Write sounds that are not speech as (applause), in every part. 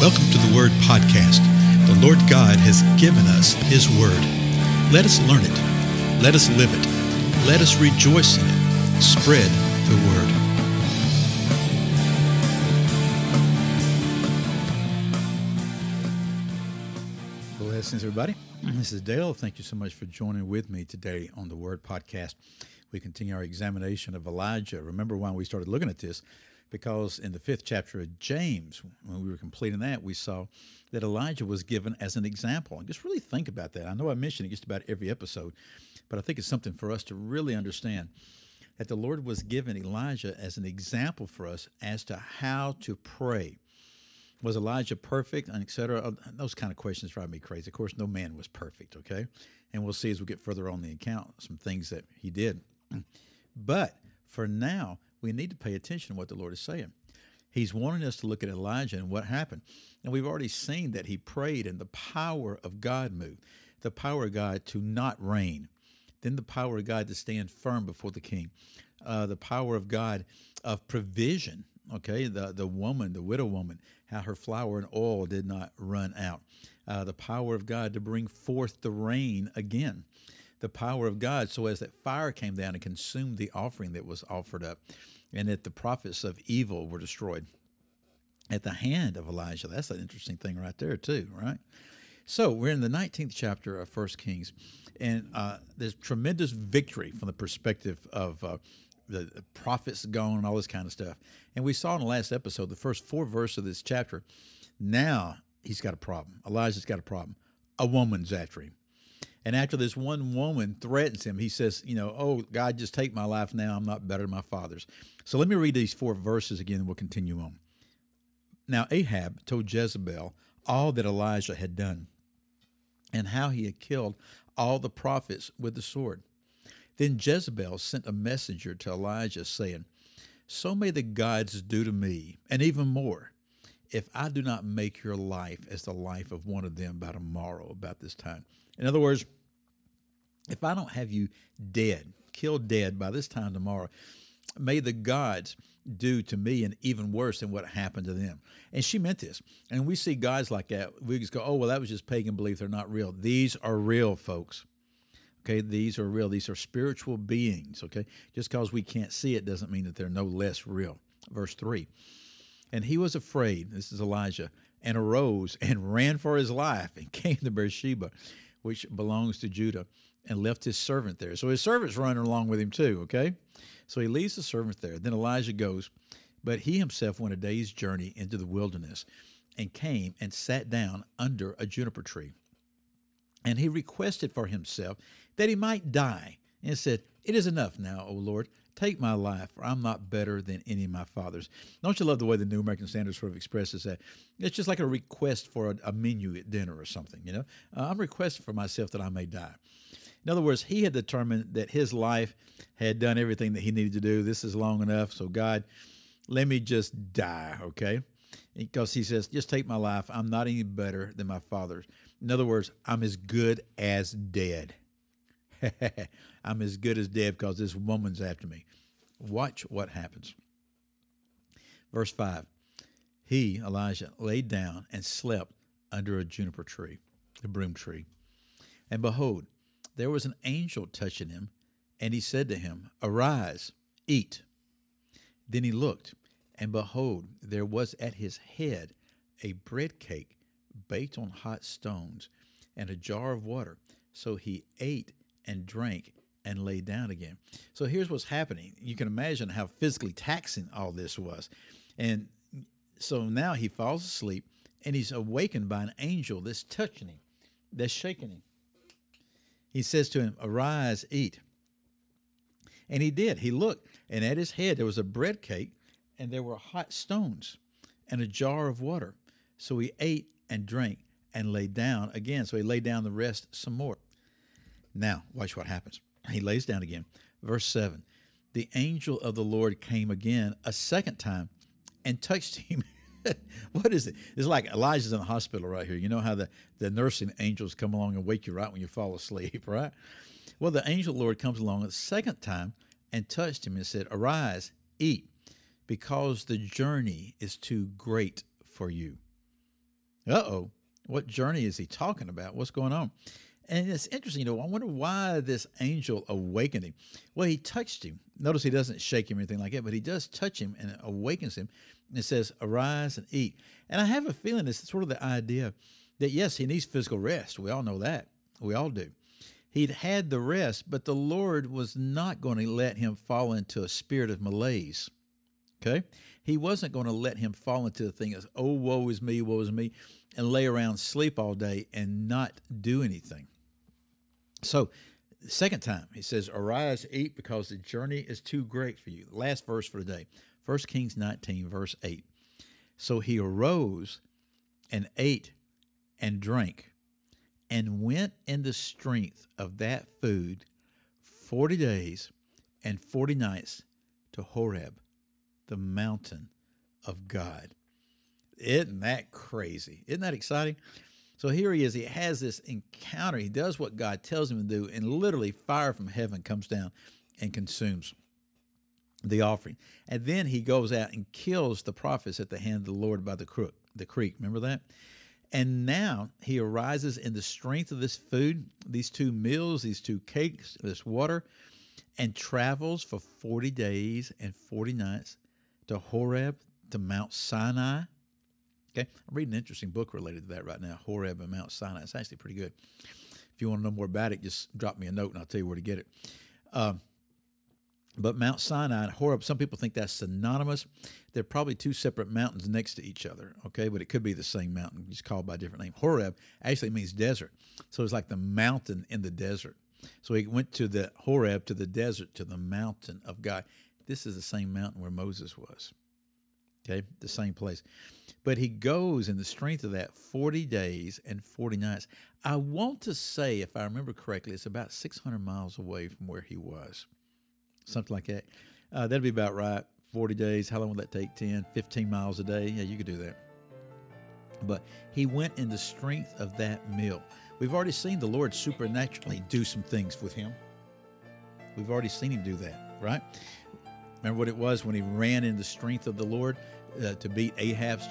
Welcome to the Word Podcast. The Lord God has given us His Word. Let us learn it. Let us live it. Let us rejoice in it. Spread the Word. Blessings, everybody. This is Dale. Thank you so much for joining with me today on the Word Podcast. We continue our examination of Elijah. Remember why we started looking at this? Because in the fifth chapter of James, when we were completing that, we saw that Elijah was given as an example. And just really think about that. I know I mention it just about every episode, but I think it's something for us to really understand that the Lord was given Elijah as an example for us as to how to pray. Was Elijah perfect, and et cetera? Uh, those kind of questions drive me crazy. Of course, no man was perfect, okay? And we'll see as we get further on the account some things that he did. (clears throat) But for now, we need to pay attention to what the Lord is saying. He's wanting us to look at Elijah and what happened. And we've already seen that he prayed and the power of God moved, the power of God to not rain, then the power of God to stand firm before the king, uh, the power of God of provision. Okay, the, the woman, the widow woman, how her flour and oil did not run out. Uh, the power of God to bring forth the rain again the power of God so as that fire came down and consumed the offering that was offered up, and that the prophets of Baal were destroyed at the hand of Elijah. That's an interesting thing right there, too, right? So we're in the 19th chapter of First Kings, and uh, there's tremendous victory from the perspective of uh, the prophets gone and all this kind of stuff. And we saw in the last episode, the first four verses of this chapter, now he's got a problem. Elijah's got a problem. A woman's after him. And after this one woman threatens him, he says, You know, oh, God, just take my life now. I'm not better than my father's. So let me read these four verses again and we'll continue on. Now, Ahab told Jezebel all that Elijah had done and how he had killed all the prophets with the sword. Then Jezebel sent a messenger to Elijah, saying, So may the gods do to me, and even more, if I do not make your life as the life of one of them by tomorrow, about this time. In other words, if I don't have you dead, killed dead by this time tomorrow, may the gods do to me and even worse than what happened to them. And she meant this. And we see guys like that. We just go, oh, well, that was just pagan belief. They're not real. These are real, folks. Okay, these are real. These are spiritual beings. Okay, just because we can't see it doesn't mean that they're no less real. Verse 3 And he was afraid, this is Elijah, and arose and (laughs) ran for his life and came to Beersheba which belongs to Judah, and left his servant there. So his servant's running along with him too, okay? So he leaves the servant there. Then Elijah goes, but he himself went a day's journey into the wilderness and came and sat down under a juniper tree. And he requested for himself that he might die and said, It is enough now, O Lord. Take my life, for I'm not better than any of my fathers. Don't you love the way the New American Standard sort of expresses that? It's just like a request for a, a menu at dinner or something, you know? Uh, I'm requesting for myself that I may die. In other words, he had determined that his life had done everything that he needed to do. This is long enough. So, God, let me just die, okay? Because he says, just take my life. I'm not any better than my father's. In other words, I'm as good as dead. (laughs) I'm as good as dead because this woman's after me. Watch what happens. Verse 5 He, Elijah, laid down and slept under a juniper tree, a broom tree. And behold, there was an angel touching him, and he said to him, Arise, eat. Then he looked, and behold, there was at his head a bread cake baked on hot stones and a jar of water. So he ate and drank and lay down again. So here's what's happening. You can imagine how physically taxing all this was. And so now he falls asleep and he's awakened by an angel that's touching him, that's shaking him. He says to him, Arise, eat. And he did. He looked, and at his head there was a bread cake, and there were hot stones and a jar of water. So he ate and drank and lay down again. So he lay down the rest some more. Now, watch what happens. He lays down again. Verse 7 The angel of the Lord came again a second time and touched (laughs) him. what is it? It's like Elijah's in the hospital right here. You know how the, the nursing angels come along and wake you right when you fall asleep, (laughs) right? Well, the angel the Lord comes along a second time and touched him and said, Arise, eat, because the journey is too great for you. Uh oh, what journey is he talking about? What's going on? And it's interesting, you know, I wonder why this angel awakened him. Well, he touched him. Notice he doesn't shake him or anything like that, but he does touch him and awakens him. And says, Arise and eat. And I have a feeling it's sort of the idea that, yes, he needs physical rest. We all know that. We all do. He'd had the rest, but the Lord was not going to let him fall into a spirit of malaise. Okay? He wasn't going to let him fall into the thing of, oh, woe is me, woe is me, and lay around, sleep all day, and not do anything. So, second time, he says, Arise, eat, because the journey is too great for you. Last verse for the day 1 Kings 19, verse 8. So he arose and ate and drank and went in the strength of that food 40 days and 40 nights to Horeb, the mountain of God. Isn't that crazy? Isn't that exciting? So here he is. He has this encounter. He does what God tells him to do, and literally fire from heaven comes down and consumes the offering. And then he goes out and kills the prophets at the hand of the Lord by the crook, the creek. Remember that? And now he arises in the strength of this food, these two meals, these two cakes, this water, and travels for 40 days and 40 nights to Horeb, to Mount Sinai, Okay, I'm reading an interesting book related to that right now, Horeb and Mount Sinai. It's actually pretty good. If you want to know more about it, just drop me a note and I'll tell you where to get it. Um, but Mount Sinai and Horeb, some people think that's synonymous. They're probably two separate mountains next to each other, okay? But it could be the same mountain, just called by a different name. Horeb actually means desert. So it's like the mountain in the desert. So he went to the Horeb, to the desert, to the mountain of God. This is the same mountain where Moses was. Okay, the same place. But he goes in the strength of that 40 days and 40 nights. I want to say, if I remember correctly, it's about 600 miles away from where he was. Something like that. Uh, that'd be about right. 40 days. How long would that take? 10, 15 miles a day? Yeah, you could do that. But he went in the strength of that meal. We've already seen the Lord supernaturally do some things with him. We've already seen him do that, right? Remember what it was when he ran in the strength of the Lord uh, to beat Ahab's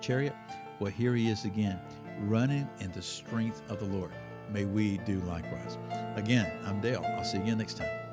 chariot? Well, here he is again, running in the strength of the Lord. May we do likewise. Again, I'm Dale. I'll see you again next time.